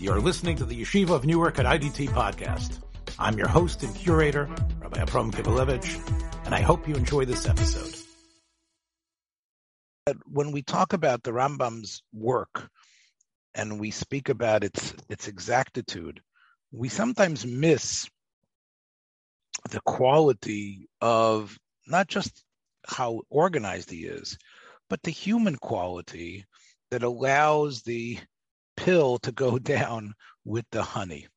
You're listening to the Yeshiva of Newark at IDT podcast. I'm your host and curator, Rabbi Abram Kibalevich, and I hope you enjoy this episode. When we talk about the Rambam's work and we speak about its its exactitude, we sometimes miss the quality of not just how organized he is, but the human quality that allows the pill to go down with the honey.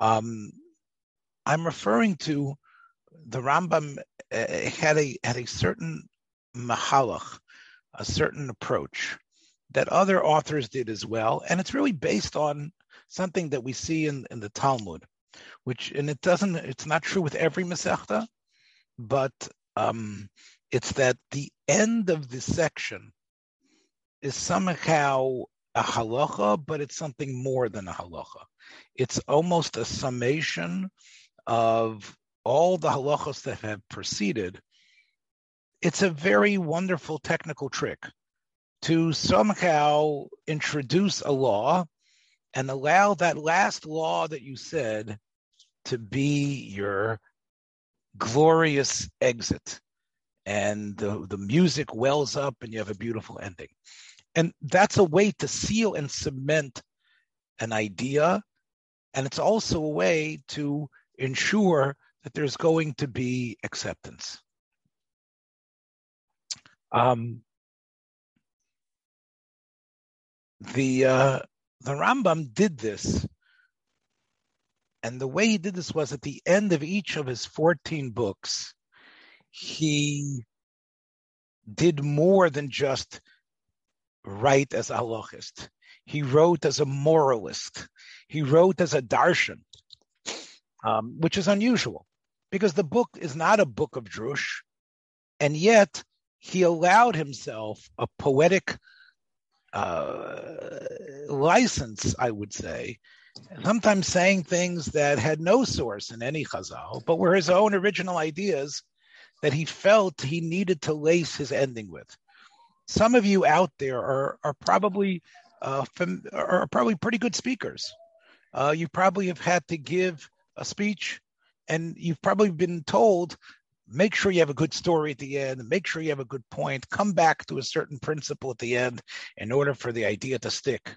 Um, I'm referring to the Rambam uh, had a had a certain mahalach, a certain approach that other authors did as well, and it's really based on something that we see in, in the Talmud, which and it doesn't it's not true with every Masechta, but um, it's that the end of the section is somehow a halacha, but it's something more than a halacha. It's almost a summation of all the halachas that have preceded. It's a very wonderful technical trick to somehow introduce a law and allow that last law that you said to be your glorious exit. And the, the music wells up and you have a beautiful ending. And that's a way to seal and cement an idea. And it's also a way to ensure that there's going to be acceptance. Um, the uh, the Rambam did this, and the way he did this was at the end of each of his 14 books, he did more than just write as a halachist. He wrote as a moralist. He wrote as a darshan, um, which is unusual because the book is not a book of drush, and yet he allowed himself a poetic uh, license, I would say, sometimes saying things that had no source in any chazal, but were his own original ideas that he felt he needed to lace his ending with some of you out there are are probably uh, fam- are probably pretty good speakers. Uh, you probably have had to give a speech, and you've probably been told, make sure you have a good story at the end, make sure you have a good point, come back to a certain principle at the end in order for the idea to stick.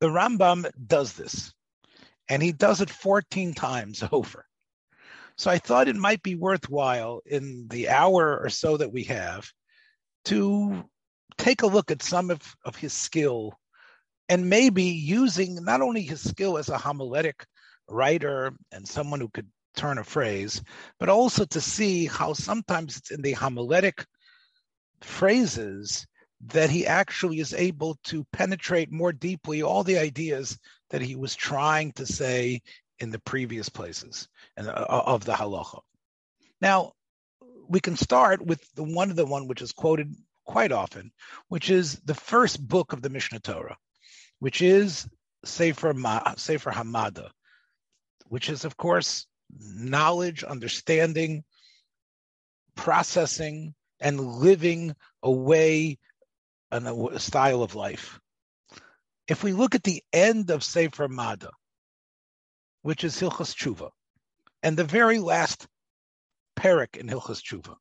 The Rambam does this, and he does it 14 times over. So I thought it might be worthwhile in the hour or so that we have to take a look at some of, of his skill and maybe using not only his skill as a homiletic writer and someone who could turn a phrase, but also to see how sometimes it's in the homiletic phrases that he actually is able to penetrate more deeply all the ideas that he was trying to say in the previous places and uh, of the halacha. Now, we can start with the one of the one which is quoted quite often, which is the first book of the Mishnah Torah, which is Sefer, Ma, Sefer Hamada, which is, of course, knowledge, understanding, processing, and living a way and a style of life. If we look at the end of Sefer Mada, which is Hilchas Tshuva, and the very last parak in Hilchas Tshuva.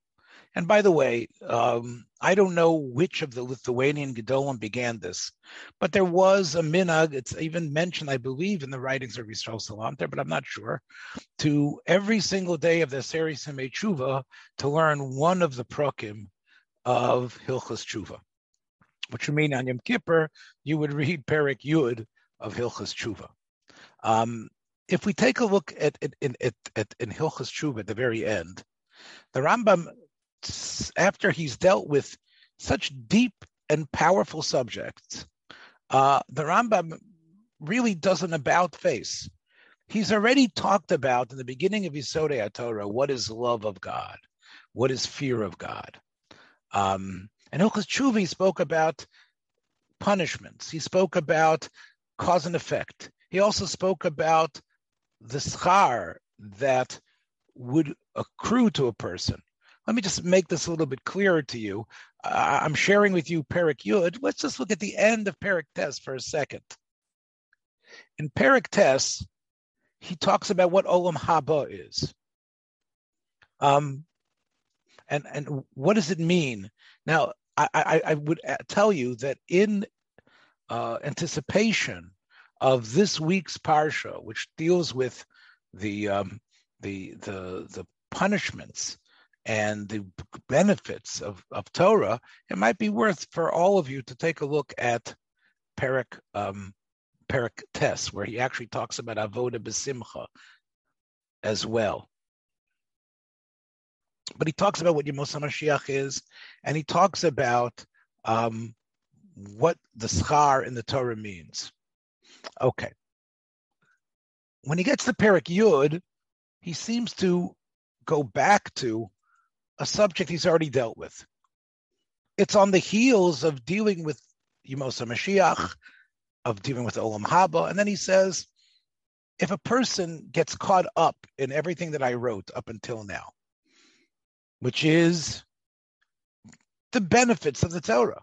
And by the way, um, I don't know which of the Lithuanian Gedolim began this, but there was a minhag. It's even mentioned, I believe, in the writings of Yisrael Salanter, but I'm not sure. To every single day of the Seri Semei Tshuva to learn one of the prokim of Hilchas Tshuva, which would mean on Yom Kippur you would read Perik Yud of Hilchas Tshuva. Um, if we take a look at, at, at, at in Hilchas Tshuva at the very end, the Rambam, after he's dealt with such deep and powerful subjects, uh, the Rambam really does an about face. He's already talked about in the beginning of Yisodei Torah what is love of God, what is fear of God. Um, and Hilchas Tshuva spoke about punishments. He spoke about cause and effect. He also spoke about the schar that would accrue to a person. Let me just make this a little bit clearer to you. Uh, I'm sharing with you Perik Yud. Let's just look at the end of Perik Tes for a second. In Perik Tes, he talks about what Olam Haba is. Um, and and what does it mean? Now, I, I, I would tell you that in uh, anticipation of this week's parsha, which deals with the um, the the the punishments and the benefits of, of Torah, it might be worth for all of you to take a look at Perik um, Perik Tes, where he actually talks about avoda besimcha as well. But he talks about what Yemos HaMashiach is, and he talks about um, what the schar in the Torah means. Okay. When he gets to Perik Yud, he seems to go back to a subject he's already dealt with. It's on the heels of dealing with Yemos HaMashiach, of dealing with Olam Haba, and then he says, if a person gets caught up in everything that I wrote up until now, which is the benefits of the Torah.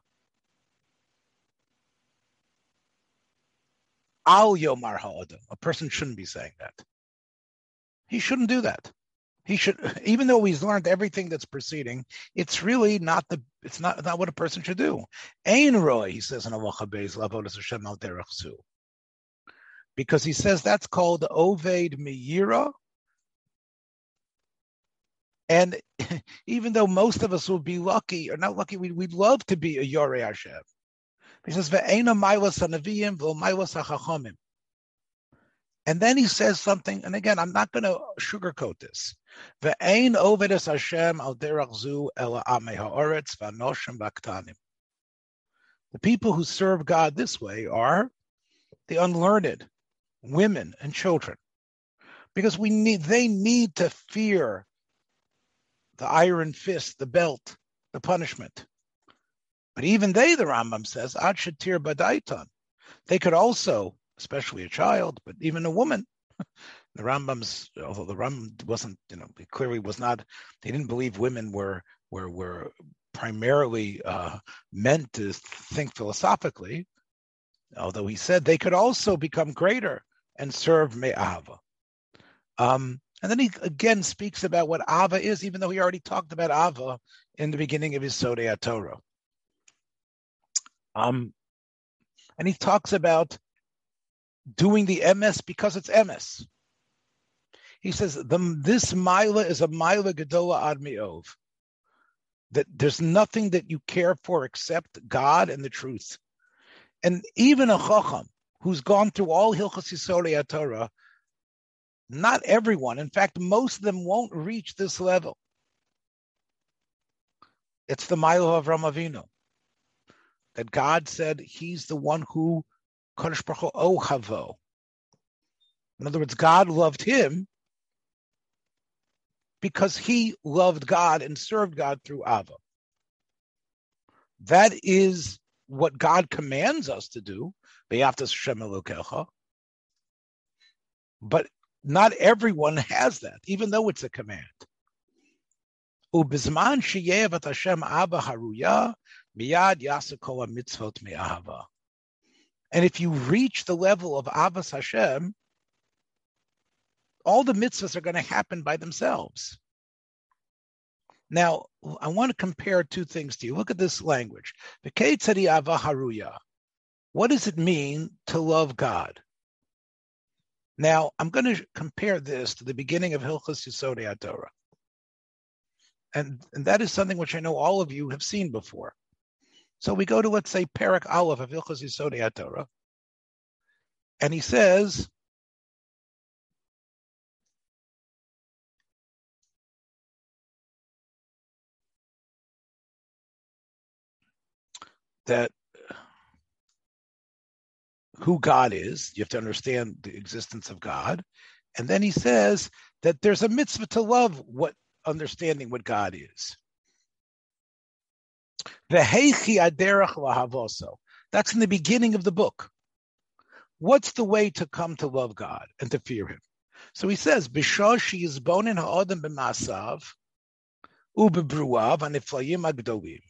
Al Yomar Ha'adam. A person shouldn't be saying that. He shouldn't do that. He should, even though he's learned everything that's preceding, it's really not the, it's not, not what a person should do. Ein Roy, he says in Halacha Beis, Hashem al Because he says that's called Oved Meira and even though most of us will be lucky or not lucky, we, would love to be a Yorei Hashem. He says, Ve'ena mailas hanaviyim v'mailas hachachomim. And then he says something, and again, I'm not going to sugarcoat this. Ve'ein ovedes Hashem al derach zu ela amei ha'oretz v'anoshim baktanim. The people who serve God this way are the unlearned, women and children, because we need they need to fear the iron fist, the belt, the punishment. But even they, the Rambam says, ad shatir badaitan. They could also, especially a child, but even a woman. The Rambam's, although the Rambam wasn't, you know, clearly was not. they didn't believe women were were were primarily uh, meant to think philosophically. Although he said they could also become greater and serve me'ava. Um, and then he again speaks about what Ava is, even though he already talked about Ava in the beginning of Yisodei Torah. Um, and he talks about doing the MS because it's MS. He says the, this Mila is a Mila Gedola Admiov. That there's nothing that you care for except God and the truth. And even a Chacham who's gone through all Hilchas Yisodei Torah not everyone, in fact, most of them won't reach this level. It's the Milo of Ramavino. That God said he's the one who Ohavo. Oh, In other words, God loved him because he loved God and served God through Ava. That is what God commands us to do. But not everyone has that, even though it's a command. Miyad mitzvot me'ahava. And if you reach the level of Avas Hashem, all the mitzvahs are going to happen by themselves. Now, I want to compare two things to you. Look at this language. What does it mean to love God? Now, I'm going to compare this to the beginning of Hilchas Yisodei Torah. And, and that is something which I know all of you have seen before. So we go to, let's say, Perak Aleph of Hilchas Yisodei Torah. And he says, that who God is. You have to understand the existence of God. And then he says that there's a mitzvah to love what understanding what God is. That's in the beginning of the book. What's the way to come to love God and to fear Him? So he says, "Bishoshi is bonin ha'odem b'masav ubebruav aniflayim agdolim."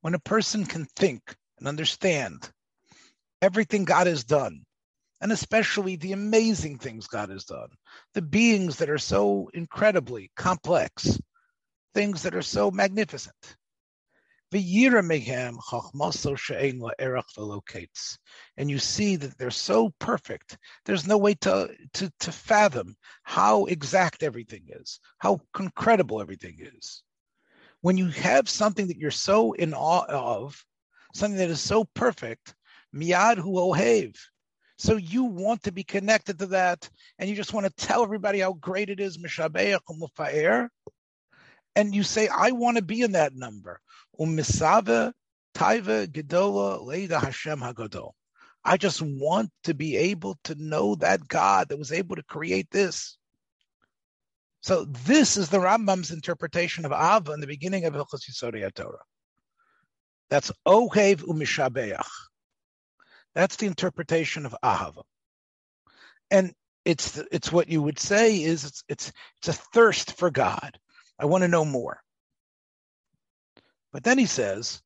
When a person can think and understand everything God has done and especially the amazing things God has done, the beings that are so incredibly complex, things that are so magnificent. And you see that they're so perfect. There's no way to, to, to fathom how exact everything is, how incredible everything is. When you have something that you're so in awe of, something that is so perfect, miyad hu ohev. So you want to be connected to that, and you just want to tell everybody how great it is, and you say, I want to be in that number. Umisave taiva gedola leida Hashem hagadol. I just want to be able to know that God that was able to create this. So this is the Rambam's interpretation of Ava in the beginning of Hilchos Yisodei Torah. That's Ohev umishabeach. That's the interpretation of Ahava. And it's it's what you would say is it's it's it's a thirst for God. I want to know more. But then he says,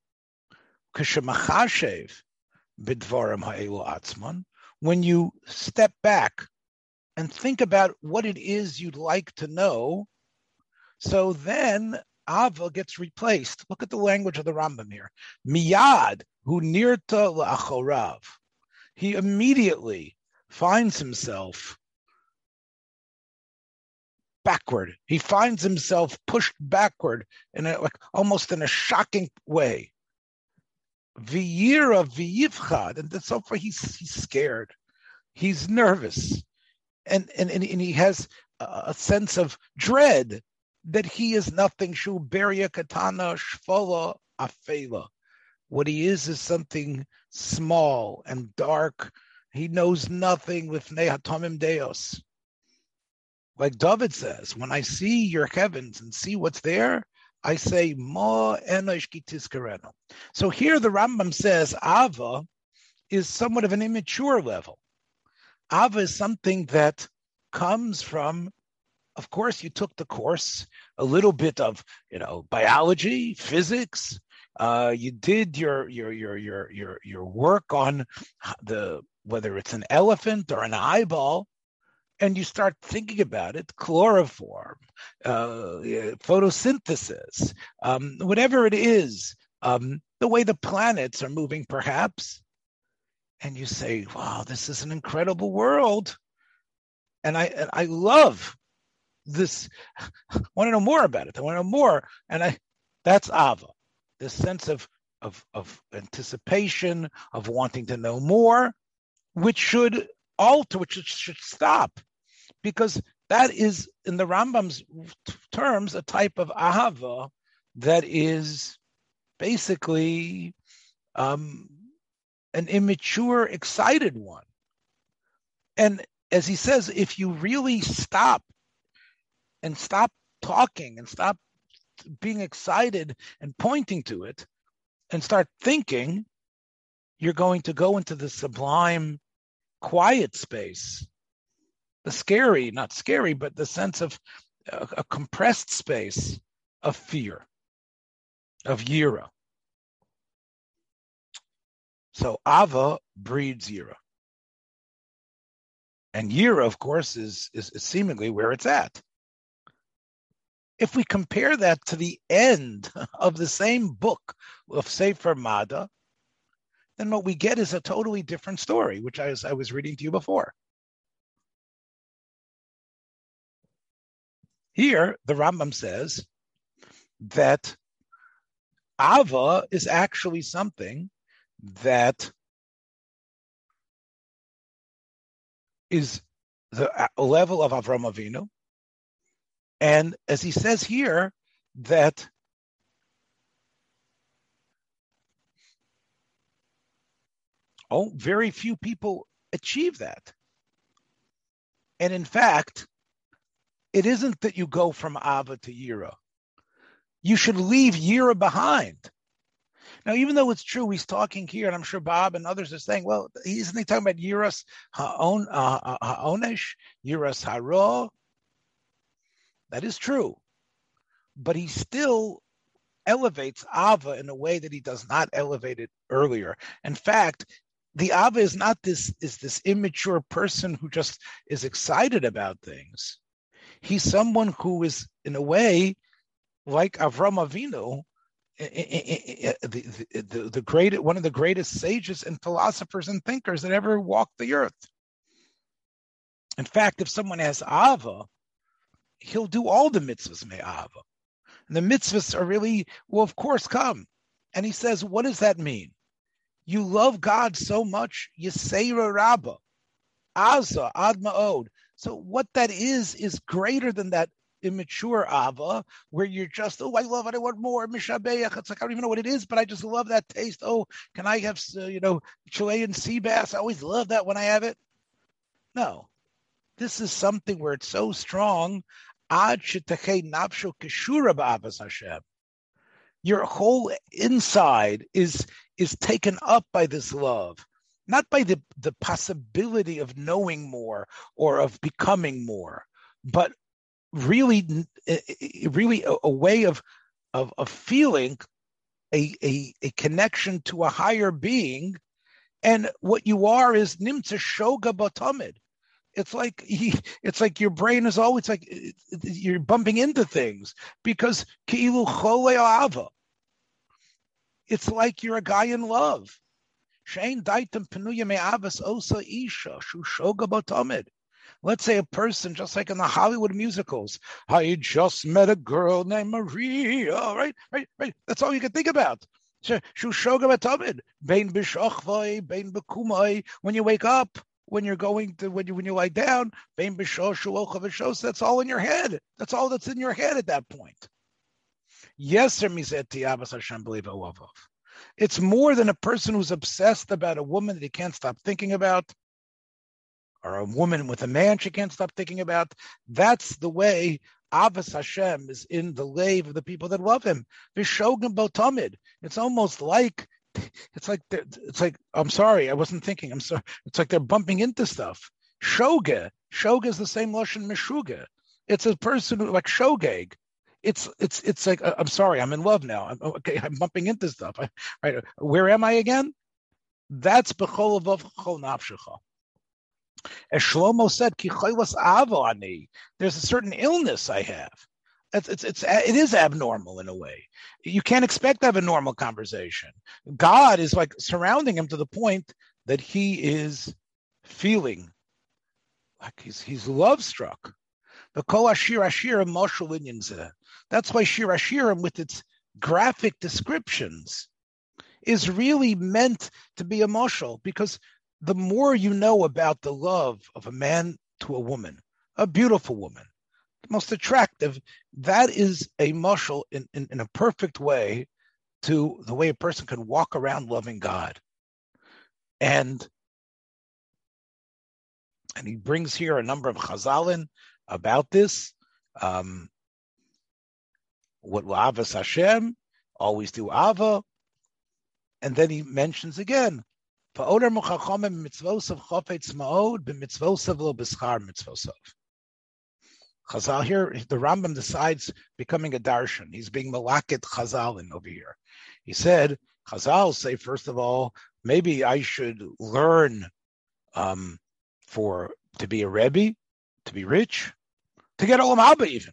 when you step back and think about what it is you'd like to know, so then Ava gets replaced. Look at the language of the Rambam here. Miyad, hu nirta la'achorav. He immediately finds himself backward. He finds himself pushed backward in a, like almost in a shocking way. V'yira v'yivchad, and so far he's he's scared, he's nervous, and and and, and he has a, sense of dread that he is nothing. Shu beria katana shfola afela. What he is is something small and dark. He knows nothing with nehatomim deos. Like David says, when I see your heavens and see what's there, I say, Ma So here the Rambam says Ava is somewhat of an immature level. Ava is something that comes from, of course, you took the course, a little bit of, you know, biology, physics. Uh, you did your your your your your your work on the whether it's an elephant or an eyeball and you start thinking about it, chloroform, uh, photosynthesis, um, whatever it is, um, the way the planets are moving, perhaps, and you say, "Wow, this is an incredible world," and I and I love this. I want to know more about it. I want to know more, and I that's Ava, this sense of of of anticipation, of wanting to know more, which should alter, which should stop because that is, in the Rambam's terms, a type of ahava that is basically um, an immature, excited one. And as he says, if you really stop and stop talking and stop being excited and pointing to it and start thinking, you're going to go into the sublime quiet space the scary, not scary, but the sense of a, a compressed space of fear, of yira. So Ava breeds yira. And yira, of course, is, is, is seemingly where it's at. If we compare that to the end of the same book of Sefer Mada, then what we get is a totally different story, which I I was reading to you before. Here, the Rambam says that Ava is actually something that is the level of Avram Avinu. And as he says here, that oh, very few people achieve that. And in fact, it isn't that you go from Ava to Yira. You should leave Yira behind. Now, even though it's true, he's talking here, and I'm sure Bob and others are saying, well, isn't he talking about Yiras Ha'on, uh, Ha'onesh, Yiras Haro? That is true. But he still elevates Ava in a way that he does not elevate it earlier. In fact, the Ava is not this is this immature person who just is excited about things. He's someone who is, in a way, like Avram Avinu, uh, the, the, the, the great one of the greatest sages and philosophers and thinkers that ever walked the earth. In fact, if someone has Ava, he'll do all the mitzvahs may Ava. And the mitzvahs are really, will of course come. And he says, what does that mean? You love God so much, Yisera Rabbah, Aza, Adma'od. So what that is, is greater than that immature Ava, where you're just, oh, I love it, I want more, Mishabeach. It's like, I don't even know what it is, but I just love that taste. Oh, can I have, uh, you know, Chilean sea bass? I always love that when I have it. No, this is something where it's so strong. Your whole inside is is taken up by this love not by the the possibility of knowing more or of becoming more but really eh, eh, really a, a way of of, of feeling a, a a connection to a higher being. And what you are is nimtza shoga batamid. It's like it's like your brain is always like eh, you're bumping into things because ki'ilu chole It's like you're a guy in love. Osa isha shushoga. Let's say a person, just like in the Hollywood musicals, I just met a girl named Maria, right? Right, right. That's all you can think about. Shushoga bekumai. When you wake up, when you're going to when you when you lie down, that's all in your head. That's all that's in your head at that point. Yes, it's more than a person who's obsessed about a woman that he can't stop thinking about, or a woman with a man she can't stop thinking about. That's the way Avas Hashem is in the lave of the people that love him. Vishogan Botamid. It's almost like it's like it's like I'm sorry, I wasn't thinking. I'm sorry. It's like they're bumping into stuff. Shoga, shoga is the same lotion mishuga. It's a person who like shogeg. It's it's it's like I'm sorry, I'm in love now. I'm oh, okay. I'm bumping into stuff. I, right, where am I again? That's bechol chol nafshecha. As Shlomo said, There's a certain illness I have. It's, it's, it's, it is abnormal in a way. You can't expect to have a normal conversation. God is like surrounding him to the point that he is feeling like he's, he's love struck. The kol ashir ashir That's why shir ashirim with its graphic descriptions is really meant to be emotional because the more you know about the love of a man to a woman, a beautiful woman, the most attractive, that is a muscle in, in, in, a perfect way to the way a person can walk around loving God. And and he brings here a number of chazalin about this. Um, what Avas Hashem, always do Ava. And then he mentions again. Chazal here, the Rambam decides becoming a darshan. He's being malakit Chazalin over here. He said, Chazal say, first of all, maybe I should learn um, for to be a Rebbe, to be rich, to get Olam Haba even.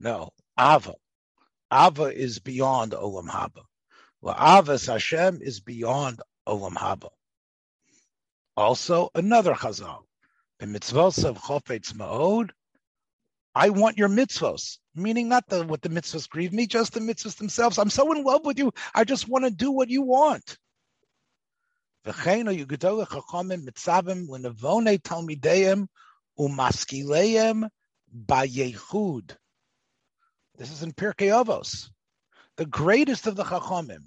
No, Ava. Ava is beyond Olam Haba. Avas Hashem is beyond Olam Haba. Also, another Chazal. The mitzvahs of Chofetz Ma'od, I want your mitzvahs, meaning not the what the mitzvahs grieve me, just the mitzvahs themselves. I'm so in love with you. I just want to do what you want. This is in Pirkei Avos. The greatest of the Chachamim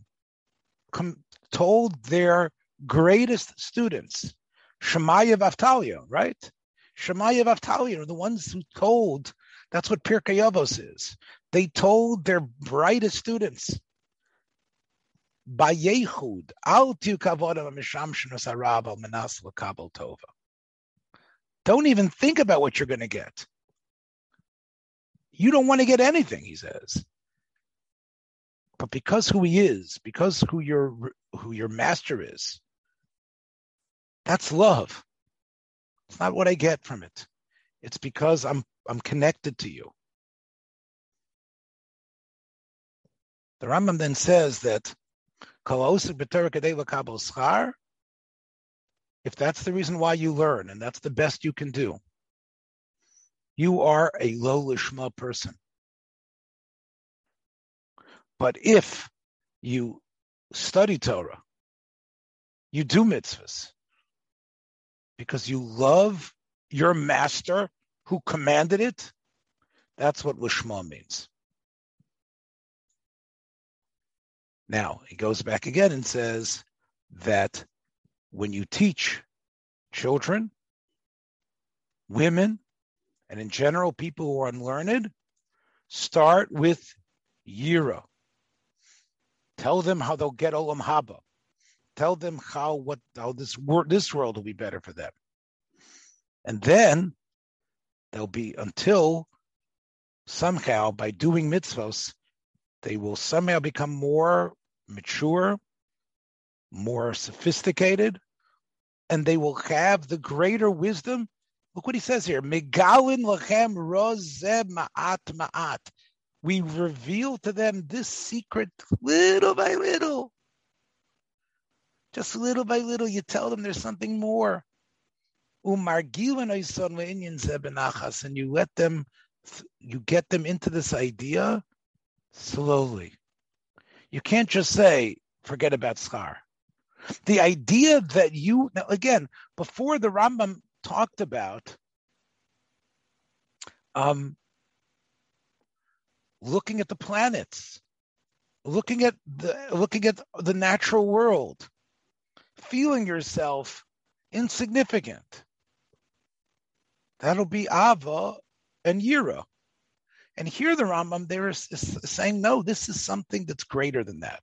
told their greatest students, Shemaya Vaftalia, right? Shemaya Vaftalia are the ones who told that's what Pirkei Avos is. They told their brightest students, Bayechud, al tova. Don't even think about what you're going to get. You don't want to get anything, he says. But because who he is, because who your who your master is, That's love. It's not what I get from it. It's because I'm I'm connected to you. The Rambam then says that if that's the reason why you learn and that's the best you can do, you are a low lishma person. But if you study Torah, you do mitzvahs because you love your master who commanded it, that's what lishma means. Now, he goes back again and says that when you teach children, women, and in general people who are unlearned, start with Yira. Tell them how they'll get Olam Haba. Tell them how what how this world this world will be better for them. And then they'll be until somehow by doing mitzvos, they will somehow become more mature, more sophisticated, and they will have the greater wisdom. Look what he says here. Megalin lachem ma'at ma'at. We reveal to them this secret little by little. Just little by little, you tell them there's something more. And you let them, you get them into this idea slowly. You can't just say, forget about schar. The idea that you, now again, before the Rambam talked about um, looking at the planets, looking at the looking at the natural world, feeling yourself insignificant. That'll be Ava and Yira. And here the Rambam there is, is saying, no, this is something that's greater than that.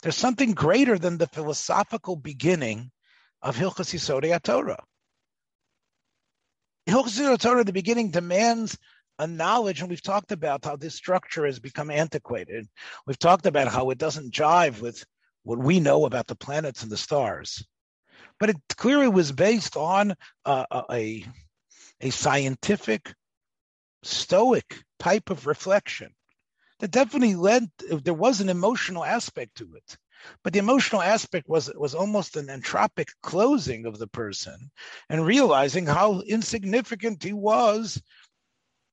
There's something greater than the philosophical beginning of Hilchas Yisodei Torah. Yisodei Torah, the beginning, demands a knowledge, and we've talked about how this structure has become antiquated. We've talked about how it doesn't jive with what we know about the planets and the stars. But it clearly was based on a, a scientific, stoic type of reflection that definitely led there was an emotional aspect to it but the emotional aspect was was almost an entropic closing of the person and realizing how insignificant he was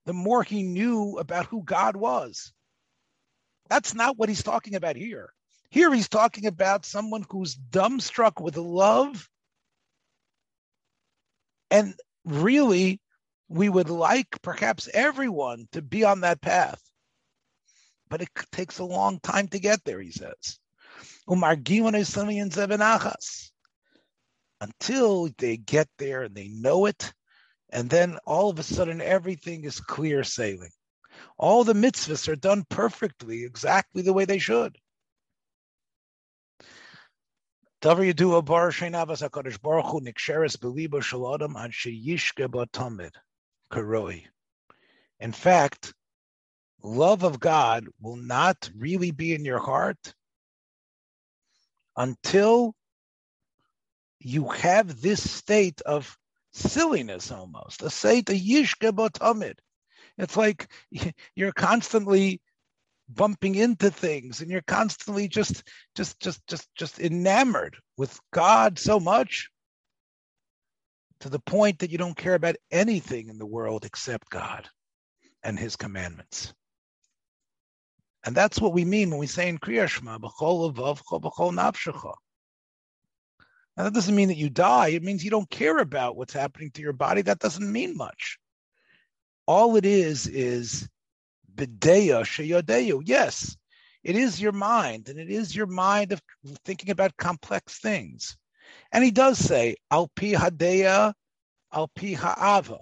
the more he knew about who god was that's not what he's talking about here here he's talking about someone who's dumbstruck with love and really we would like perhaps everyone to be on that path. But it takes a long time to get there, he says. Until they get there and they know it, and then all of a sudden everything is clear sailing. All the mitzvahs are done perfectly, exactly the way they should. In fact, love of God will not really be in your heart until you have this state of silliness almost, a state of yishke botamid. It's like you're constantly bumping into things and you're constantly just just just just just enamored with God so much to the point that you don't care about anything in the world except God and his commandments. And that's what we mean when we say in Kriya Shema, Now that doesn't mean that you die. It means you don't care about what's happening to your body. That doesn't mean much. All it is is bideya sheyodeyu. Yes, it is your mind, and it is your mind of thinking about complex things. And he does say, Al pi hadeya, al pi ha'ava.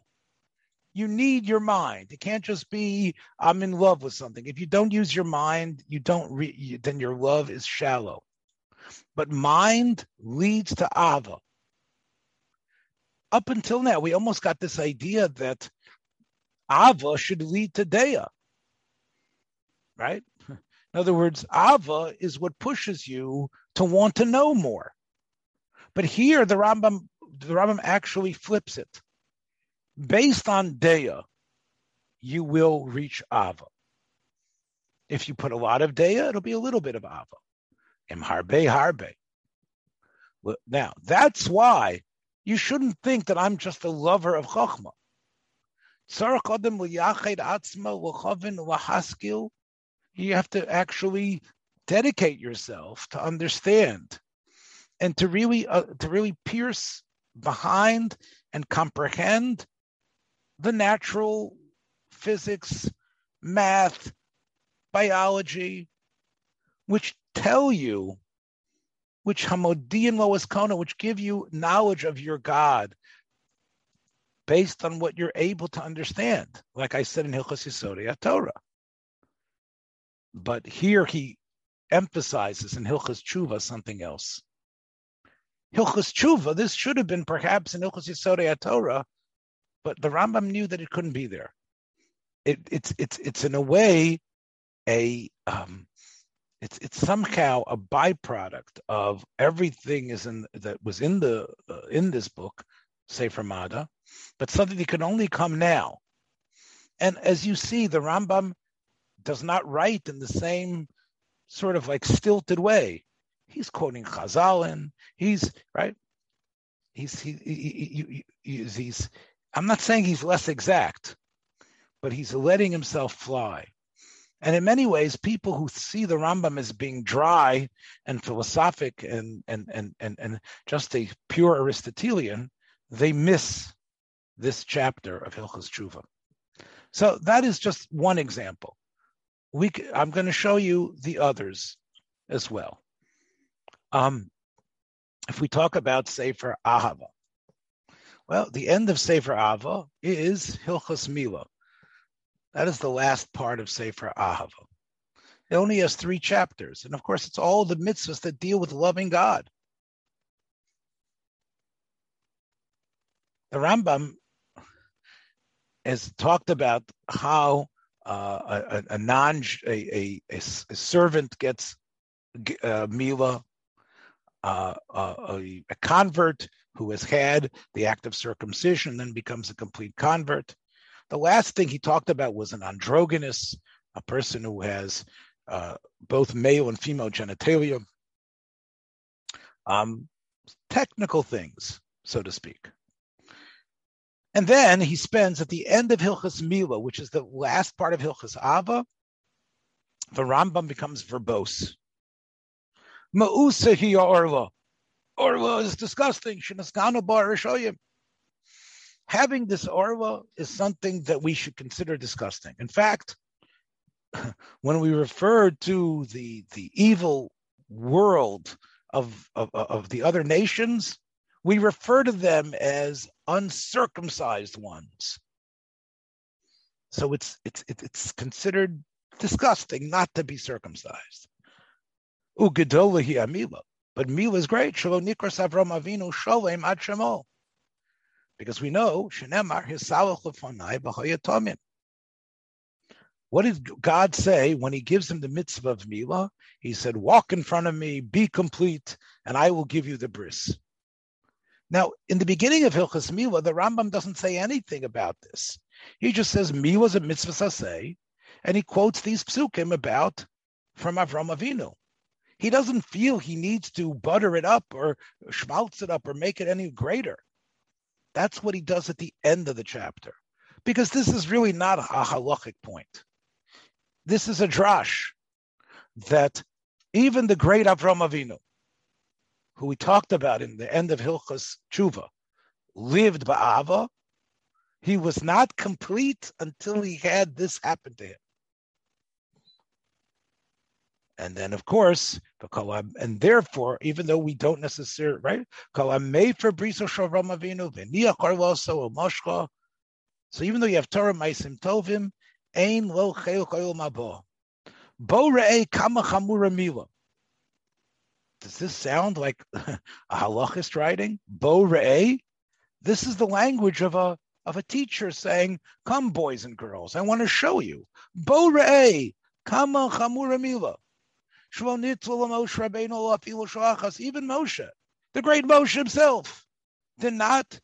You need your mind. It can't just be, I'm in love with something. If you don't use your mind, you don't, re- then your love is shallow. But mind leads to ava. Up until now, we almost got this idea that ava should lead to dea. Right? In other words, ava is what pushes you to want to know more. But here, the Rambam the Rambam actually flips it. Based on Deya, you will reach Ava. If you put a lot of Deya, it'll be a little bit of Ava. Im Harbe. Now, that's why you shouldn't think that I'm just a lover of Chokhmah. You have to actually dedicate yourself to understand and to really uh, to really pierce behind and comprehend the natural physics, math, biology, which tell you, which hamodian lois kona, which give you knowledge of your God based on what you're able to understand. Like I said in Hilchos Yisodei Torah. But here he emphasizes in Hilchos Tshuva something else. Hilchos Tshuva, this should have been perhaps in Hilchos Yisodei Torah, but the Rambam knew that it couldn't be there. It, it's it's it's in a way a um, it's it's somehow a byproduct of everything is in that was in the uh, in this book, Sefer Mada, but something that can only come now. And as you see, the Rambam does not write in the same sort of like stilted way. He's quoting Chazal and He's right. He's he, he, he, he's, he's. I'm not saying he's less exact, but he's letting himself fly. And in many ways, people who see the Rambam as being dry and philosophic and and and and, and just a pure Aristotelian, they miss this chapter of Hilchas Tshuva. So that is just one example. We, I'm going to show you the others as well. Um, if we talk about Sefer Ahava, well, the end of Sefer Ahava is Hilchas Mila. That is the last part of Sefer Ahava. It only has three chapters, and of course, it's all the mitzvahs that deal with loving God. The Rambam has talked about how uh, a, a, non a, a, a, servant gets uh, mila, uh, uh, a, a convert who has had the act of circumcision then becomes a complete convert. The last thing he talked about was an androgynous, a person who has uh, both male and female genitalia. Um, technical things, so to speak. And then he spends at the end of Hilchas Mila, which is the last part of Hilchas Ava, the Rambam becomes verbose. Ma'usa orla. Orla is disgusting. Having this orla is something that we should consider disgusting. In fact, when we refer to the the evil world of, of, of the other nations, we refer to them as uncircumcised ones. So it's it's it's considered disgusting not to be circumcised. Ugedola amila. But Mila is great. Avinu shalom ad shemo. Because we know shenemar. What did God say when He gives him the mitzvah of Mila? He said, "Walk in front of me, be complete, and I will give you the bris." Now, in the beginning of Hilchas Mila, the Rambam doesn't say anything about this. He just says Mila is a mitzvah saseh, and he quotes these psukim about from Avram Avinu. He doesn't feel he needs to butter it up or schmaltz it up or make it any greater. That's what he does at the end of the chapter, because this is really not a halachic point. This is a drash that even the great Avram Avinu, who we talked about in the end of Hilchas Tshuva, lived Ba'ava, he was not complete until he had this happen to him. And then, of course, and therefore, even though we don't necessarily, right? So even though you have Torah Maisim Tovim, Ein Lo Mabo. Bo does this sound like a halachist writing? Bo re'eh? This is the language of a of a teacher saying, "Come, boys and girls, I want to show you." Bo re'eh, kama chamura mila. Even Moshe, the great Moshe himself, did not.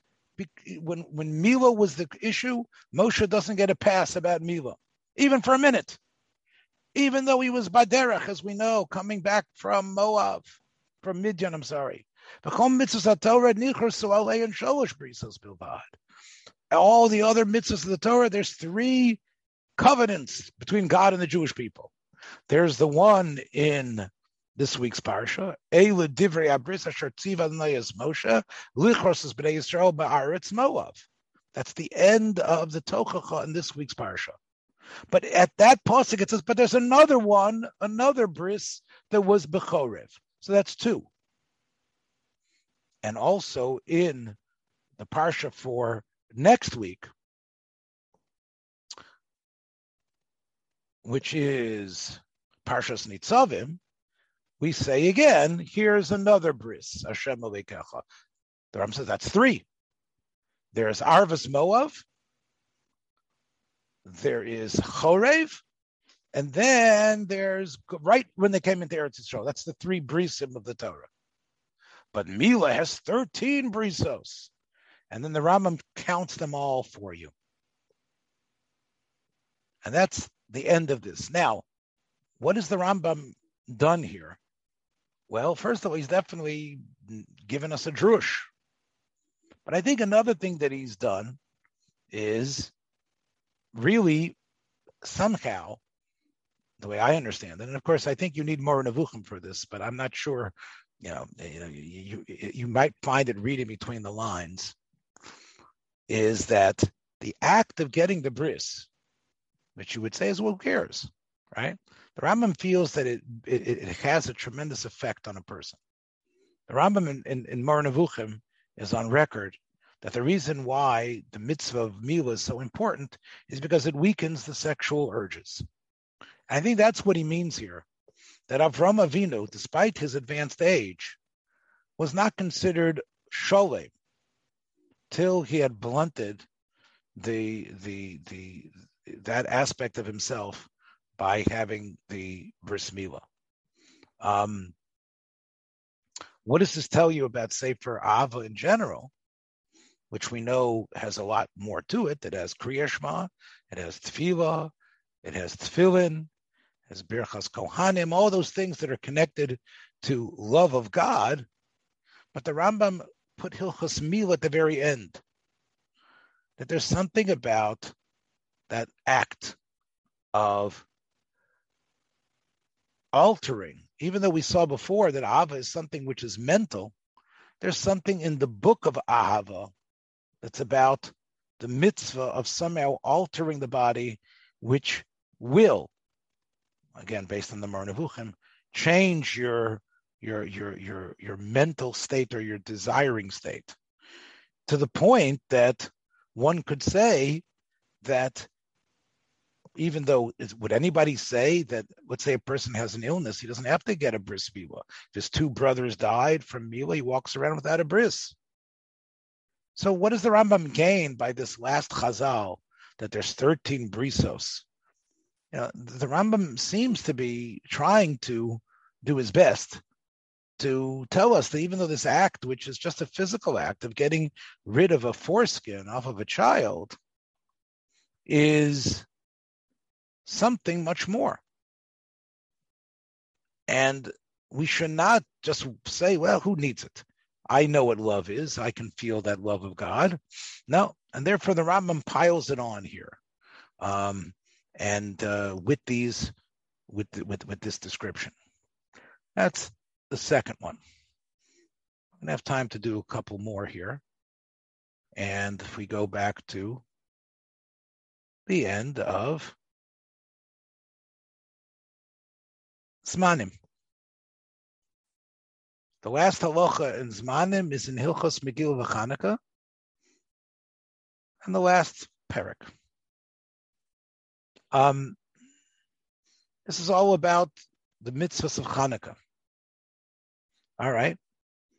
When when Mila was the issue, Moshe doesn't get a pass about Mila, even for a minute, even though he was Baderach, as we know, coming back from Moab, from Midian. I'm sorry. All the other mitzvahs of the Torah, there's three covenants between God and the Jewish people. There's the one in this week's parsha. Eila divrei abris asher tziva Moshe lichros b'nei Yisrael ba'aretz Moav. That's the end of the tochacha in this week's parsha. But at that pasuk it says, but there's another one, another bris that was bechorev. So that's two. And also in the parsha for next week, which is Parshas Nitzavim, we say again, here's another bris, Hashem Alekecha. The Ram says that's three. There's Arvas Moav, there is Chorev, and then there's right when they came into Eretz Yisrael. That's the three brisim of the Torah. But Mila has 13 brisos. And then the Rambam counts them all for you. And that's the end of this. Now, what has the Rambam done here? Well, first of all, he's definitely given us a drush. But I think another thing that he's done is really somehow, the way I understand it, and of course, I think you need more Nevuchim for this, but I'm not sure. You know, you know, you, you, you might find it reading between the lines. Is that the act of getting the bris, which you would say is well, who cares, right? The Rambam feels that it, it, it has a tremendous effect on a person. The Rambam in, in, in Nevuchim is on record that the reason why the mitzvah of Mila is so important is because it weakens the sexual urges. I think that's what he means here. That Avram Avinu, despite his advanced age, was not considered sholem till he had blunted the the the that aspect of himself by having the bris milah. Um, what does this tell you about Sefer Ava in general, which we know has a lot more to it? It has Kriyashma, it has Tefillah, it has Tefillin, it has Birchas Kohanim, all those things that are connected to love of God. But the Rambam put Hilchas Mil at the very end. That there's something about that act of altering, even though we saw before that Ava is something which is mental, there's something in the book of Ahava that's about the mitzvah of somehow altering the body, which will, again, based on the Moreh Nevuchim, change your your your your your mental state or your desiring state. To the point that one could say that even though would anybody say that let's say a person has an illness he doesn't have to get a bris milah if his two brothers died from milah he walks around without a bris. So what does the rambam gain by this last chazal that there's 13 brisos? You know, the rambam seems to be trying to do his best to tell us that even though this act which is just a physical act of getting rid of a foreskin off of a child is something much more. And we should not just say, well, who needs it? I know what love is. I can feel that love of God. No, and therefore the Rambam piles it on here, um, and uh, with these, with with with this description. That's the second one. I'm gonna have time to do a couple more here, and if we go back to the end of Zmanim. The last halacha in Zmanim is in Hilchos Megillah v'Chanukah, and the last parak. Um, this is all about the mitzvahs of Chanukah. All right.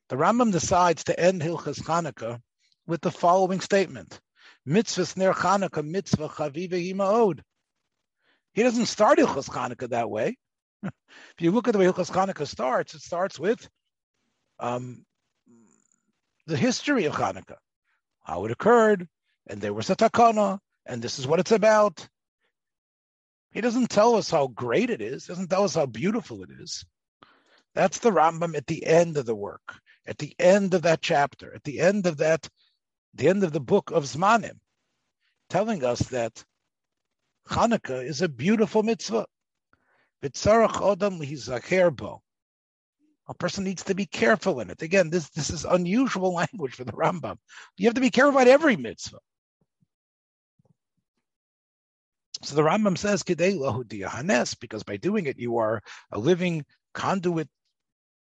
The Rambam decides to end Hilchas Chanukah with the following statement: Mitzvahs ner Chanukah mitzvah chaviva yimaod. He doesn't start Hilchas Chanukah that way. If you look at the way Hilchas Chanukah starts, it starts with um, the history of Hanukkah, how it occurred, and there was a takana, and this is what it's about. He doesn't tell us how great it is, doesn't tell us how beautiful it is. That's the Rambam at the end of the work, at the end of that chapter, at the end of that, the end of the book of Zmanim, telling us that Hanukkah is a beautiful mitzvah. A person needs to be careful in it. Again, this, this is unusual language for the Rambam. You have to be careful about every mitzvah. So the Rambam says, because by doing it, you are a living conduit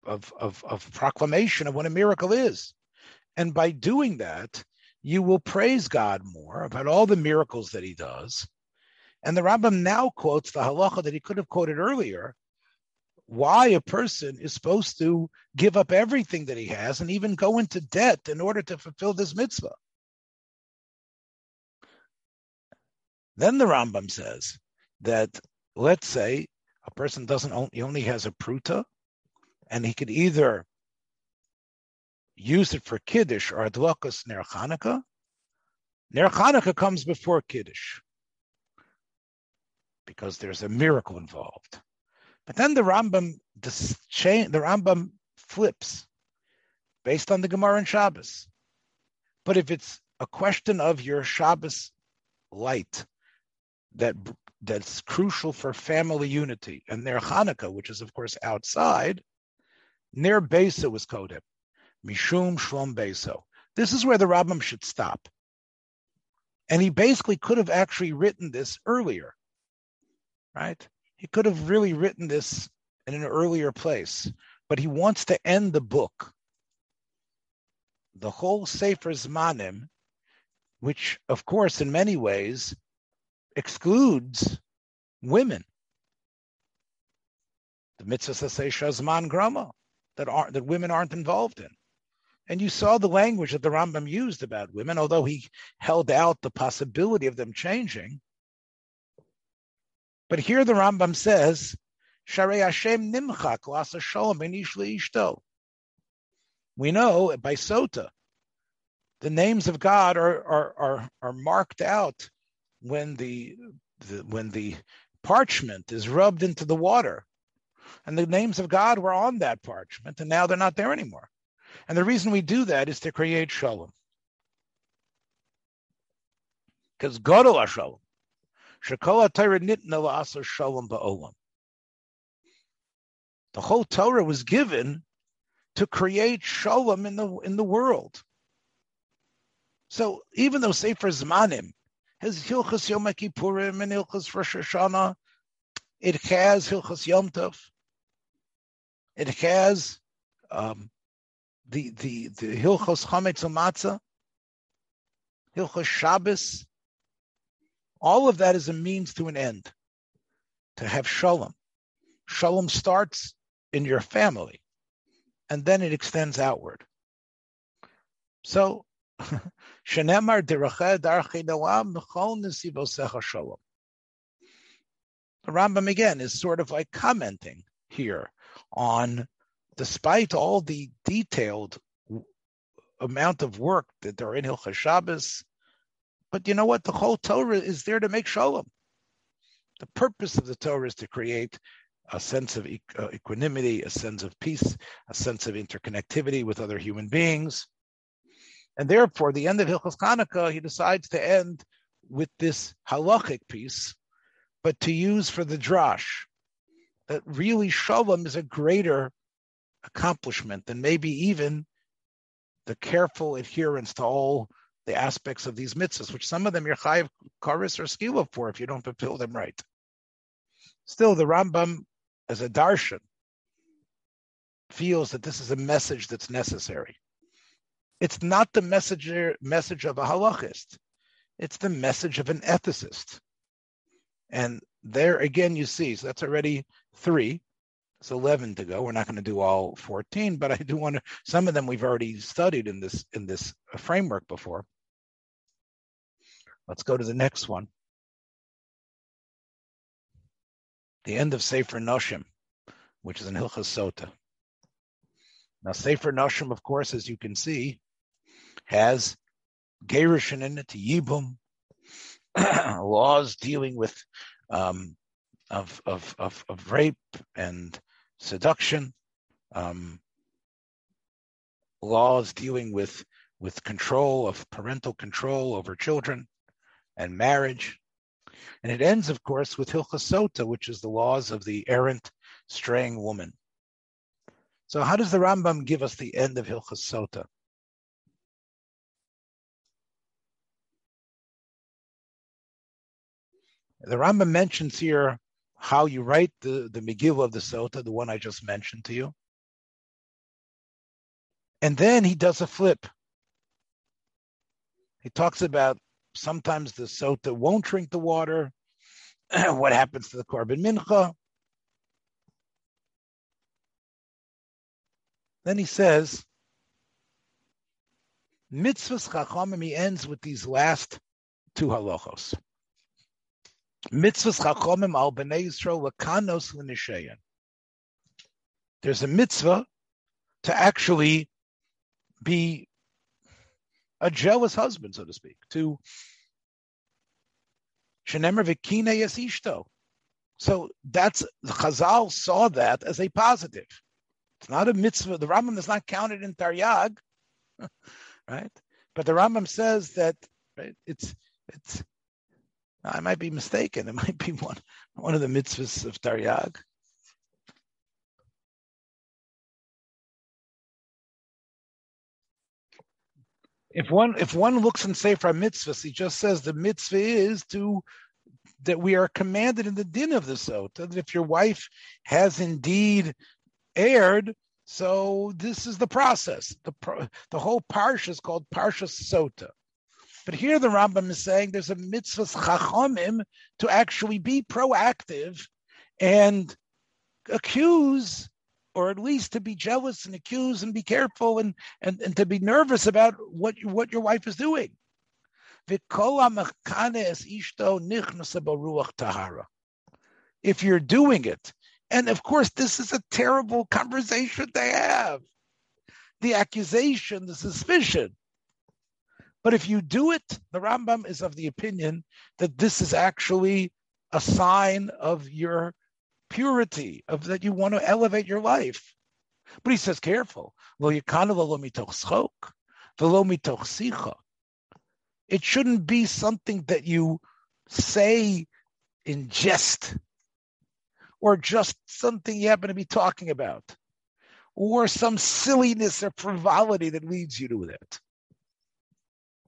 of, of, of proclamation of what a miracle is. And by doing that, you will praise God more about all the miracles that he does. And the Rambam now quotes the halacha that he could have quoted earlier, why a person is supposed to give up everything that he has and even go into debt in order to fulfill this mitzvah. Then the Rambam says that let's say a person doesn't only, he only has a pruta, and he could either use it for kiddush or adlokas ner Chanukah. Ner Chanukah comes before kiddush because there's a miracle involved. But then the Rambam the chain, the Rambam flips based on the Gemara and Shabbos. But if it's a question of your Shabbos light that that's crucial for family unity, and their Hanukkah, which is of course outside, near Besa was Kodem, Mishum Shlom Beso. This is where the Rambam should stop. And he basically could have actually written this earlier, right? He could have really written this in an earlier place, but he wants to end the book. The whole Sefer Zmanim, which, of course, in many ways excludes women. The mitzvah says Shazman Grama that aren't that women aren't involved in. And you saw the language that the Rambam used about women, although he held out the possibility of them changing. But here the Rambam says, Sharei Hashem nimchak lasa shalom ishto. We know by Sota, the names of God are, are, are, are marked out when the, the when the parchment is rubbed into the water. And the names of God were on that parchment, and now they're not there anymore. And the reason we do that is to create shalom. Because Godel Shalom, the whole Torah was given to create shalom in the in the world. So even though Sefer Zmanim has Hilchas Yom Kippurim and Hilchas Rosh Hashanah, it has Hilchas Yom Tov, it has um, the the the Hilchos Chametz Matzah, Hilchos Shabbos, all of that is a means to an end, to have shalom. Shalom starts in your family, and then it extends outward. So. The Rambam again is sort of like commenting here on, despite all the detailed amount of work that are in Hilchas Shabbos, but you know what? The whole Torah is there to make shalom. The purpose of the Torah is to create a sense of uh, equanimity, a sense of peace, a sense of interconnectivity with other human beings. And therefore, the end of Hilchos Chanukah, he decides to end with this halachic piece, but to use for the drash that really shalom is a greater accomplishment than maybe even the careful adherence to all the aspects of these mitzvahs, which some of them you're chayiv karis or skila for if you don't fulfill them right. Still, the Rambam, as a darshan, feels that this is a message that's necessary. It's not the messenger, message of a halachist. It's the message of an ethicist. And there again, you see, so that's already three. It's 11 to go. We're not going to do all 14, but I do want to, some of them we've already studied in this, in this framework before. Let's go to the next one. The end of Sefer Noshim, which is in Hilchas Sota. Now, Sefer Noshim, of course, as you can see, has Gerushin in it, Yibum, laws dealing with um, of, of, of, of rape and seduction, um, laws dealing with with control of parental control over children and marriage. And it ends, of course, with Hilchas Sota, which is the laws of the errant, straying woman. So, how does the Rambam give us the end of Hilchas Sota? The Rambam mentions here how you write the, the Megillah of the Sota, the one I just mentioned to you. And then he does a flip. He talks about sometimes the Sota won't drink the water, what happens to the Korban Mincha. Then he says, Mitzvahs Chachamim, he ends with these last two halachos. Mitzvahs Chachamim al Bnei Yisrael lekanos l'nishayan. There's a mitzvah to actually be a jealous husband, so to speak, to Shenemer Vikine Yasishto. So that's the Chazal saw that as a positive. It's not a mitzvah. The Rambam is not counted in Taryag, right? But the Rambam says that right, it's it's. I might be mistaken. It might be one one of the mitzvahs of Taryag. If one if one looks in Sefer Mitzvahs, he just says the mitzvah is to that we are commanded in the din of the sota that if your wife has indeed erred. So this is the process. The the whole parsha is called parsha sota. But here the Rambam is saying there's a mitzvah chachamim to actually be proactive and accuse, or at least to be jealous and accuse and be careful and, and, and to be nervous about what, what your wife is doing. If you're doing it and of course, this is a terrible conversation to have. The accusation, the suspicion. But if you do it, the Rambam is of the opinion that this is actually a sign of your purity, of that you want to elevate your life. But he says, careful. It shouldn't be something that you say in jest or just something you happen to be talking about, or some silliness or frivolity that leads you to that.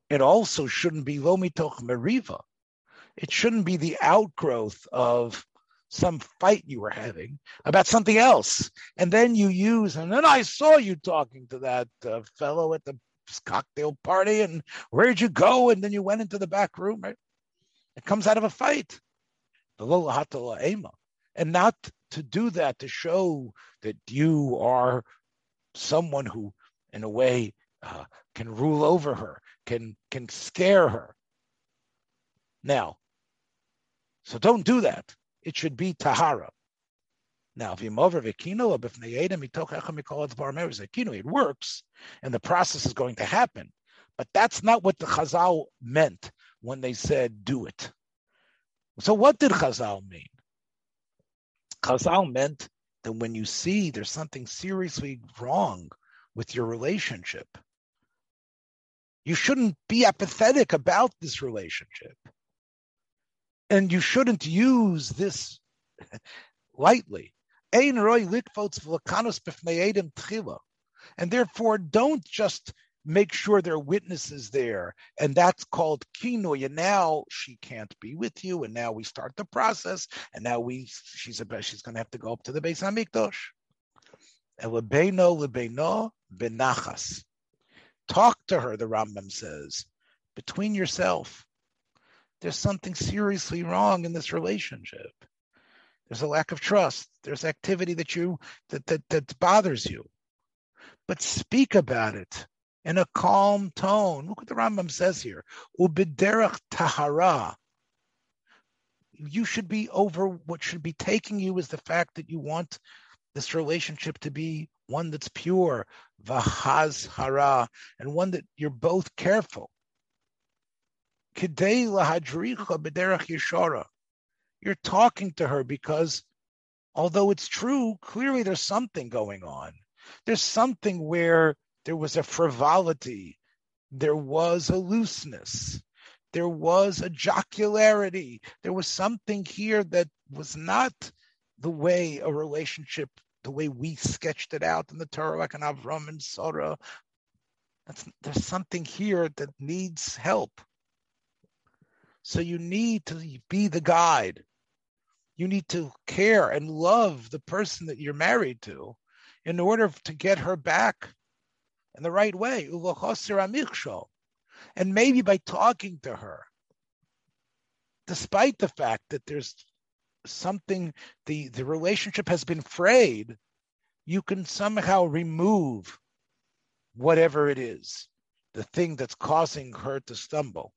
It also shouldn't be lomitoch meriva. It shouldn't be the outgrowth of some fight you were having about something else. And then you use, and then I saw you talking to that uh, fellow at the cocktail party, and where'd you go? And then you went into the back room, right? It comes out of a fight. And not to do that to show that you are someone who, in a way, uh, can rule over her, can can scare her. Now, so don't do that. It should be tahara. Now, if you move over vikino it works, and the process is going to happen. But that's not what the Chazal meant when they said do it. So what did Chazal mean? Chazal meant that when you see there's something seriously wrong with your relationship, you shouldn't be apathetic about this relationship. And you shouldn't use this lightly. And therefore, don't just make sure there are witnesses there. And that's called kinoy. And now she can't be with you. And now we start the process. And now we she's a she's gonna have to go up to the Beis Hamikdash. Elebeno lebeno benachas. Talk to her, the Rambam says, between yourself. There's something seriously wrong in this relationship. There's a lack of trust. There's activity that you that that, that bothers you. But speak about it in a calm tone. Look what the Rambam says here. Ubiderach tahara. You should be over what should be taking you is the fact that you want this relationship to be one that's pure, v'haz hara, and one that you're both careful. Lahadricha. You're talking to her because, although it's true, clearly there's something going on. There's something where there was a frivolity, there was a looseness, there was a jocularity, there was something here that was not the way a relationship, the way we sketched it out in the Torah, like an Avram and Sarah. That's, there's something here that needs help. So you need to be the guide. You need to care and love the person that you're married to in order to get her back in the right way. And maybe by talking to her, despite the fact that there's something, the, the relationship has been frayed, you can somehow remove whatever it is, the thing that's causing her to stumble.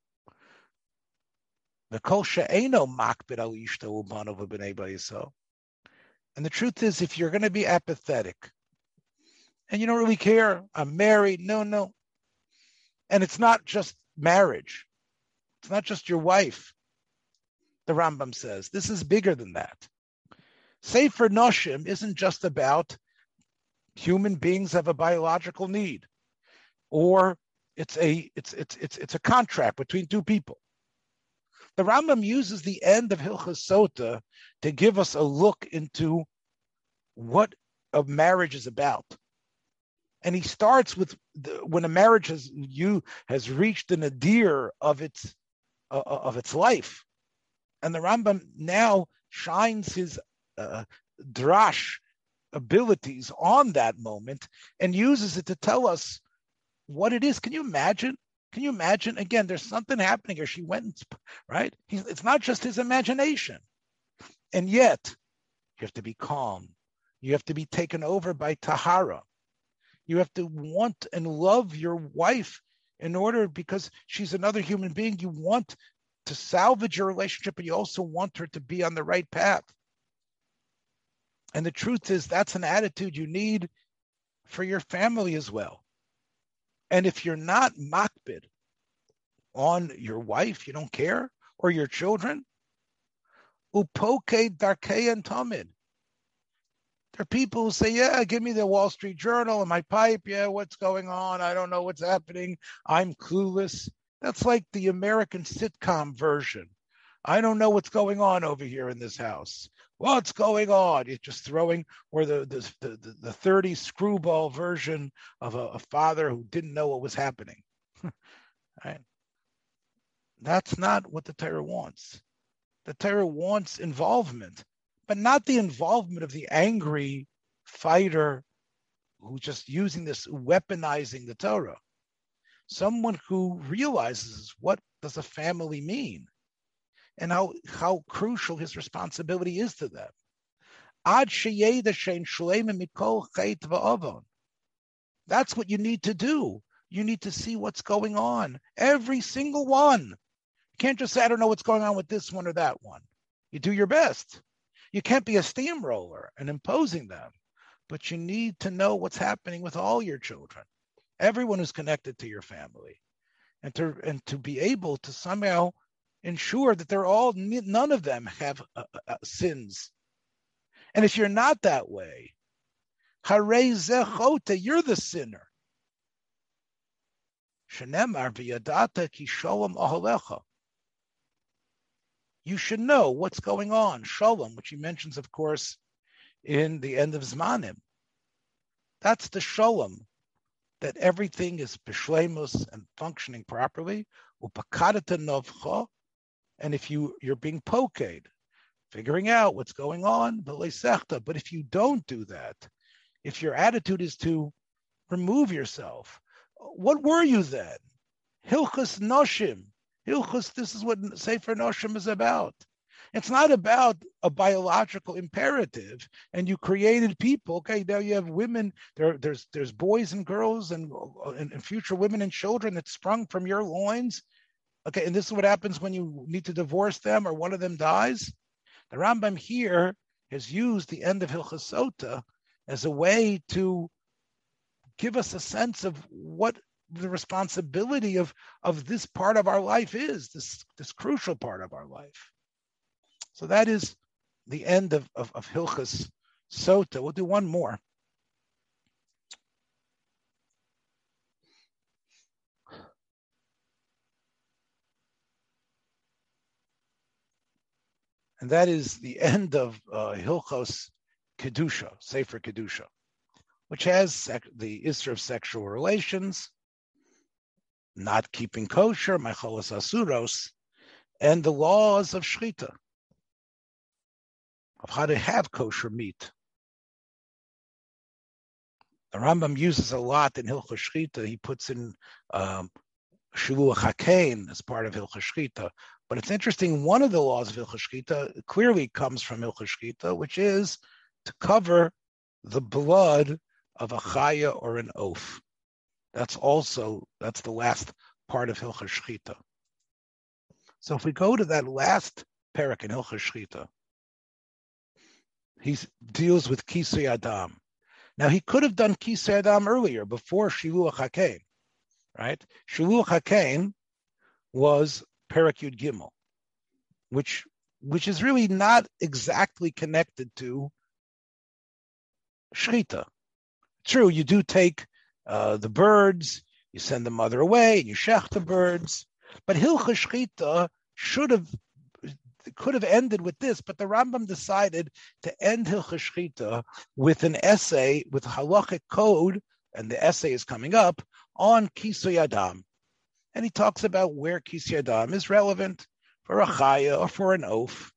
And the truth is, if you're going to be apathetic and you don't really care, I'm married, no, no. And it's not just marriage, it's not just your wife, the Rambam says. This is bigger than that. Sefer Noshim isn't just about human beings have a biological need, or it's a it's it's it's it's a contract between two people. The Rambam uses the end of Hilchas Sota to give us a look into what a marriage is about. And he starts with the, when a marriage has you has reached the nadir of its uh, uh, of its life, and the Rambam now shines his uh, drash abilities on that moment and uses it to tell us what it is. Can you imagine? Can you imagine? Again, there's something happening here. She went, right? He's, it's not just his imagination. And yet, you have to be calm. You have to be taken over by Tahara. You have to want and love your wife in order, because she's another human being. You want to salvage your relationship, but you also want her to be on the right path. And the truth is, that's an attitude you need for your family as well. And if you're not makbid on your wife, you don't care, or your children, upoke darkei and tamid. There are people who say, Yeah, give me the Wall Street Journal and my pipe. Yeah, what's going on? I don't know what's happening. I'm clueless. That's like the American sitcom version. I don't know what's going on over here in this house. What's going on? You're just throwing, or the the the, the 30 screwball version of a, a father who didn't know what was happening. right? That's not what the Torah wants. The Torah wants involvement, but not the involvement of the angry fighter who's just using this, weaponizing the Torah someone who realizes what does a family mean and how, how crucial his responsibility is to them. That's what you need to do. You need to see what's going on. Every single one. You can't just say, I don't know what's going on with this one or that one. You do your best. You can't be a steamroller and imposing them, but you need to know what's happening with all your children everyone who's connected to your family, and to and to be able to somehow ensure that they're all none of them have uh, uh, uh sins. And if you're not that way, you're the sinner. You should know what's going on. Shalom, which he mentions, of course, in the end of Zmanim. That's the shalom that everything is bishlemus and functioning properly, and if you you're being poked, figuring out what's going on, but if you don't do that, if your attitude is to remove yourself, what were you then? Hilchus Noshim. Hilchus, this is what Sefer Noshim is about. It's not about a biological imperative. And you created people. Okay, now you have women. There, there's there's boys and girls and, and, and future women and children that sprung from your loins. Okay, and this is what happens when you need to divorce them or one of them dies. The Rambam here has used the end of Hilchasota as a way to give us a sense of what the responsibility of, of this part of our life is, this, this crucial part of our life. So that is the end of, of, of Hilchas Sota. We'll do one more. And that is the end of uh, Hilchos Kedusha, Sefer Kedusha, which has sec- the issue of sexual relations, not keeping kosher, Macholas Asuros, and the laws of Shechita, of how to have kosher meat. The Rambam uses a lot in Hilchah Shechita. He puts in um, Hakein as part of Hilchah Shechita. But it's interesting, one of the laws of Hilchah Shechita clearly comes from Hilchah Shechita, which is to cover the blood of a chaya or an oaf. That's also, that's the last part of Hilchah Shechita. So if we go to that last parak in Hilchah Shechita, he deals with Kisei Adam. Now he could have done Kisei Adam earlier, before Shiluach HaKain, right? Shiluach HaKain was Parak Yud Gimel, which which is really not exactly connected to Shechita. True, you do take uh, the birds, you send the mother away, and you shech the birds, but Hilcha Shchita should have could have ended with this, but the Rambam decided to end Hilcha Shchita with an essay with halachic code, and the essay is coming up on Kisoy. And he talks about where Kisoy Adam is relevant for a chaya or for an oaf,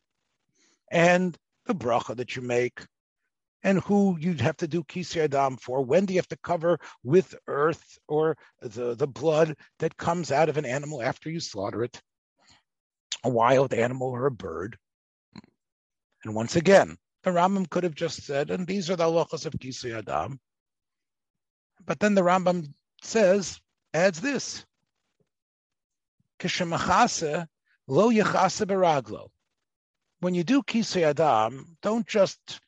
and the bracha that you make, and who you'd have to do Kisoy Adam for. When do you have to cover with earth or the, the blood that comes out of an animal after you slaughter it? a wild animal or a bird. And once again, the Rambam could have just said, and these are the halachas of Kisui Adam. But then the Rambam says, adds this. Lo beraglo. When you do Kisui Adam, don't just,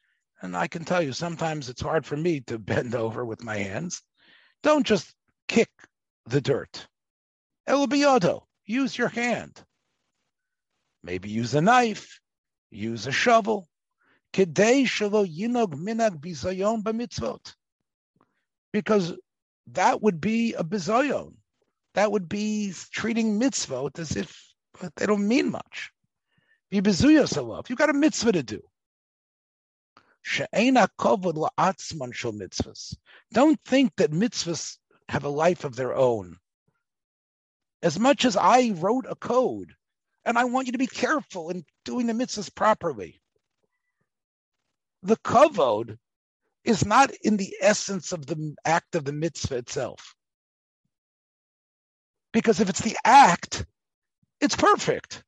and I can tell you, sometimes it's hard for me to bend over with my hands. Don't just kick the dirt. El biyodo, use your hand. Maybe use a knife, use a shovel. Because that would be a bizayon. That would be treating mitzvot as if they don't mean much. Be bezuyas love. You got a mitzvah to do. Don't think that mitzvahs have a life of their own. As much as I wrote a code and I want you to be careful in doing the mitzvahs properly. The kavod is not in the essence of the act of the mitzvah itself. Because if it's the act, it's perfect.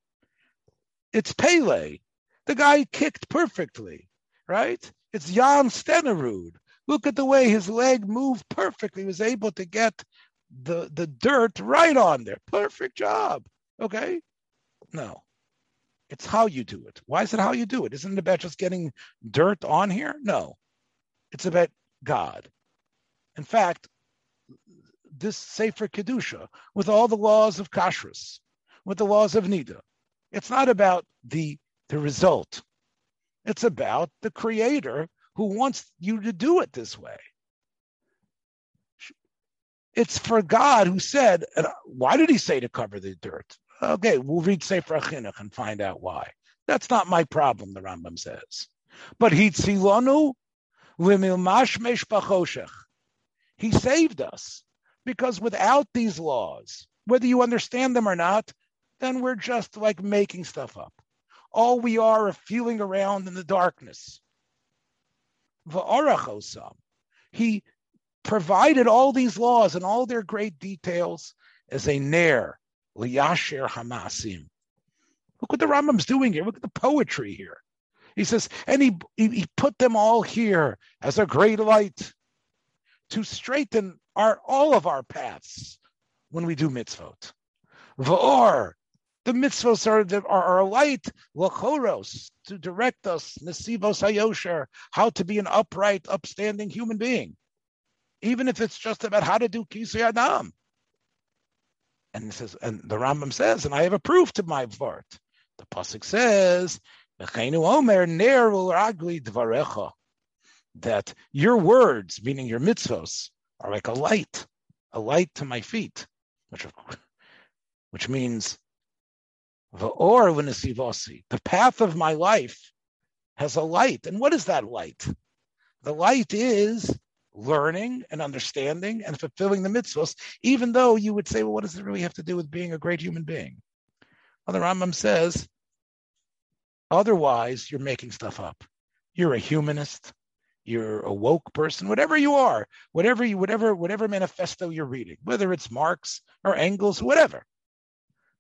It's Pele. The guy kicked perfectly, right? It's Jan Stenerud. Look at the way his leg moved perfectly. He was able to get the, the dirt right on there. Perfect job. Okay. No. It's how you do it. Why is it how you do it? Isn't it about just getting dirt on here? No. It's about God. In fact, this Sefer Kedusha, with all the laws of Kashrus, with the laws of Nida, it's not about the, the result. It's about the creator who wants you to do it this way. It's for God who said, and why did he say to cover the dirt? Okay, we'll read Sefer Achinuch and find out why. That's not my problem, the Rambam says. But he hitzilonu limilmashmesh bachoshech. He saved us because without these laws, whether you understand them or not, then we're just like making stuff up. All we are are feeling around in the darkness. Va'arachosam. He provided all these laws and all their great details as a nair, liyasher hamasim. Look what the Rambam's doing here. Look at the poetry here. He says, and he, he put them all here as a great light to straighten our all of our paths when we do mitzvot. V'or, the mitzvos are, are our light, lachoros, to direct us, nesivos hayosher, how to be an upright, upstanding human being. even if it's just about how to do Kisui Adam. And says, and the Rambam says, and I have a proof to my vart. The pasuk says, that your words, meaning your mitzvos, are like a light, a light to my feet, which, which means the path of my life has a light. And what is that light? The light is learning and understanding and fulfilling the mitzvahs, even though you would say, well, what does it really have to do with being a great human being? Well, the Rambam says, otherwise, you're making stuff up. You're a humanist. You're a woke person, whatever you are, whatever you, whatever, whatever manifesto you're reading, whether it's Marx or Engels, whatever.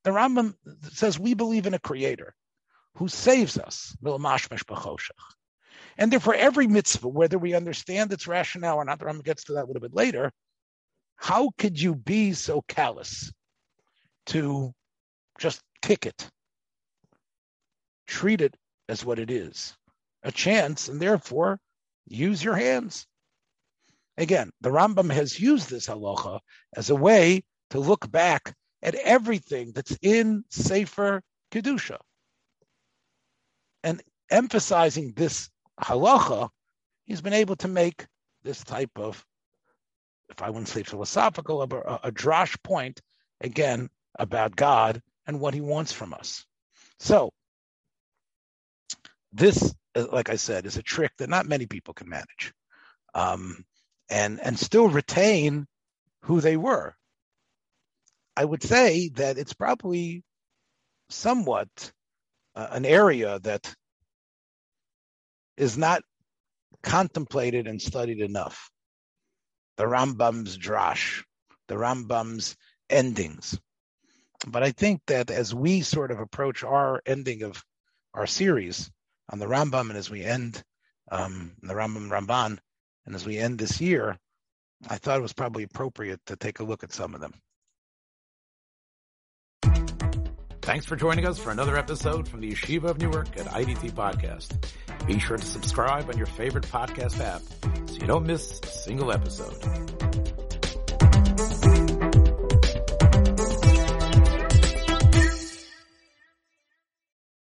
The Rambam says we believe in a creator who saves us. And therefore, every mitzvah, whether we understand its rationale or not, the Rambam gets to that a little bit later. How could you be so callous to just kick it? Treat it as what it is a chance, and therefore use your hands. Again, the Rambam has used this halacha as a way to look back at everything that's in Sefer Kedusha. And emphasizing this halacha, he's been able to make this type of, if I wouldn't say philosophical, a, a, drash point, again, about God and what he wants from us. So, this, like I said, is a trick that not many people can manage. Um, and and still retain who they were. I would say that it's probably somewhat uh, an area that is not contemplated and studied enough. The Rambam's drash, the Rambam's endings. But I think that as we sort of approach our ending of our series on the Rambam, and as we end um, the Rambam Ramban, and as we end this year, I thought it was probably appropriate to take a look at some of them. Thanks for joining us for another episode from the Yeshiva of Newark at IDT Podcast. Be sure to subscribe on your favorite podcast app so you don't miss a single episode.